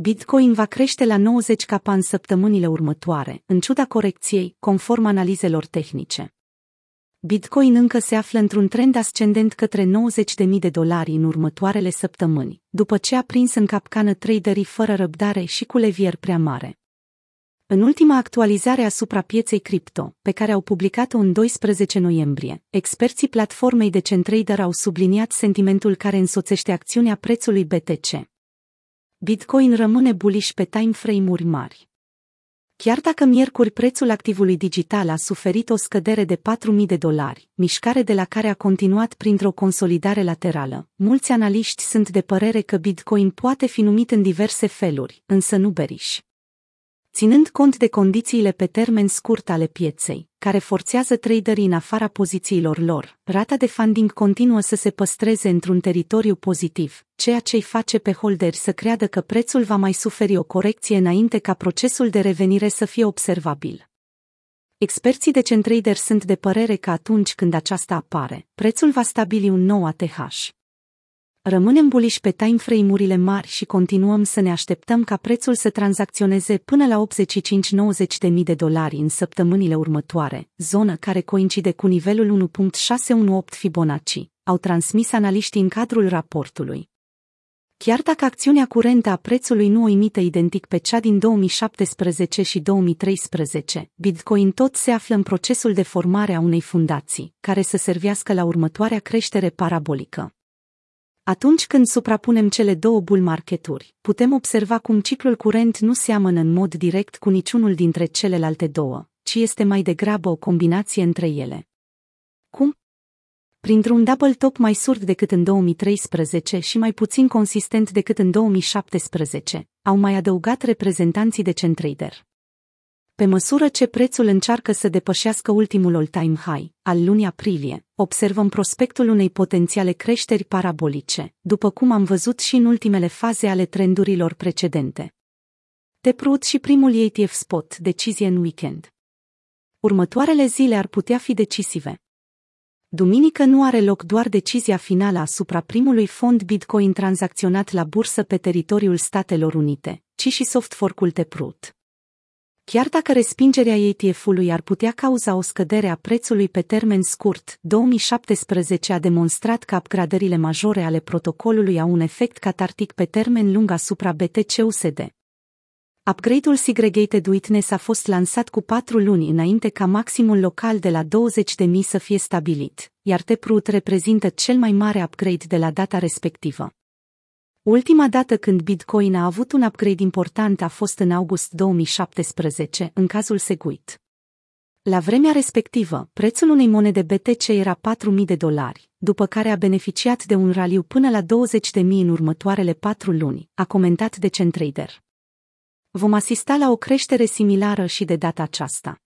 Bitcoin va crește la 90 capa în săptămânile următoare, în ciuda corecției, conform analizelor tehnice. Bitcoin încă se află într-un trend ascendent către 90.000 de dolari în următoarele săptămâni, după ce a prins în capcană traderii fără răbdare și cu levier prea mare. În ultima actualizare asupra pieței cripto, pe care au publicat-o în 12 noiembrie, experții platformei de CenTrader au subliniat sentimentul care însoțește acțiunea prețului BTC. Bitcoin rămâne bullish pe timeframe-uri mari. Chiar dacă miercuri prețul activului digital a suferit o scădere de 4.000 de dolari, mișcare de la care a continuat printr-o consolidare laterală, mulți analiști sunt de părere că Bitcoin poate fi numit în diverse feluri, însă nu bearish. Ținând cont de condițiile pe termen scurt ale pieței, care forțează traderii în afara pozițiilor lor, rata de funding continuă să se păstreze într-un teritoriu pozitiv, ceea ce îi face pe holderi să creadă că prețul va mai suferi o corecție înainte ca procesul de revenire să fie observabil. Experții de CenTrader sunt de părere că atunci când aceasta apare, prețul va stabili un nou ATH. Rămânem buliși pe timeframe-urile mari și continuăm să ne așteptăm ca prețul să tranzacționeze până la 85-90 de mii de dolari în săptămânile următoare, zonă care coincide cu nivelul 1.618 Fibonacci, au transmis analiștii în cadrul raportului. Chiar dacă acțiunea curentă a prețului nu o imită identic pe cea din 2017 și 2013, Bitcoin tot se află în procesul de formare a unei fundații, care să servească la următoarea creștere parabolică. Atunci când suprapunem cele două bull marketuri, putem observa cum ciclul curent nu seamănă în mod direct cu niciunul dintre celelalte două, ci este mai degrabă o combinație între ele. Cum? Printr-un double top mai surd decât în 2013 și mai puțin consistent decât în 2017, au mai adăugat reprezentanții de CenTrader. Pe măsură ce prețul încearcă să depășească ultimul all-time high, al lunii aprilie, observăm prospectul unei potențiale creșteri parabolice, după cum am văzut și în ultimele faze ale trendurilor precedente. Teprut și primul ETF spot, decizie în weekend. Următoarele zile ar putea fi decisive. Duminică nu are loc doar decizia finală asupra primului fond Bitcoin tranzacționat la bursă pe teritoriul Statelor Unite, ci și soft fork-ul Teprut. Chiar dacă respingerea ETF-ului ar putea cauza o scădere a prețului pe termen scurt, 2017 a demonstrat că upgradările majore ale protocolului au un efect catartic pe termen lung asupra BTC-USD. Upgrade-ul Segregated Witness a fost lansat cu patru luni înainte ca maximul local de la 20.000 să fie stabilit, iar Taproot reprezintă cel mai mare upgrade de la data respectivă. Ultima dată când Bitcoin a avut un upgrade important a fost în august 2017, în cazul Segwit. La vremea respectivă, prețul unei monede BTC era 4.000 de dolari, după care a beneficiat de un raliu până la 20.000 în următoarele patru luni, a comentat de CenTrader. Vom asista la o creștere similară și de data aceasta.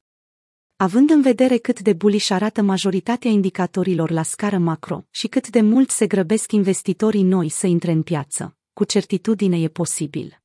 Având în vedere cât de bullish arată majoritatea indicatorilor la scară macro și cât de mult se grăbesc investitorii noi să intre în piață, cu certitudine e posibil.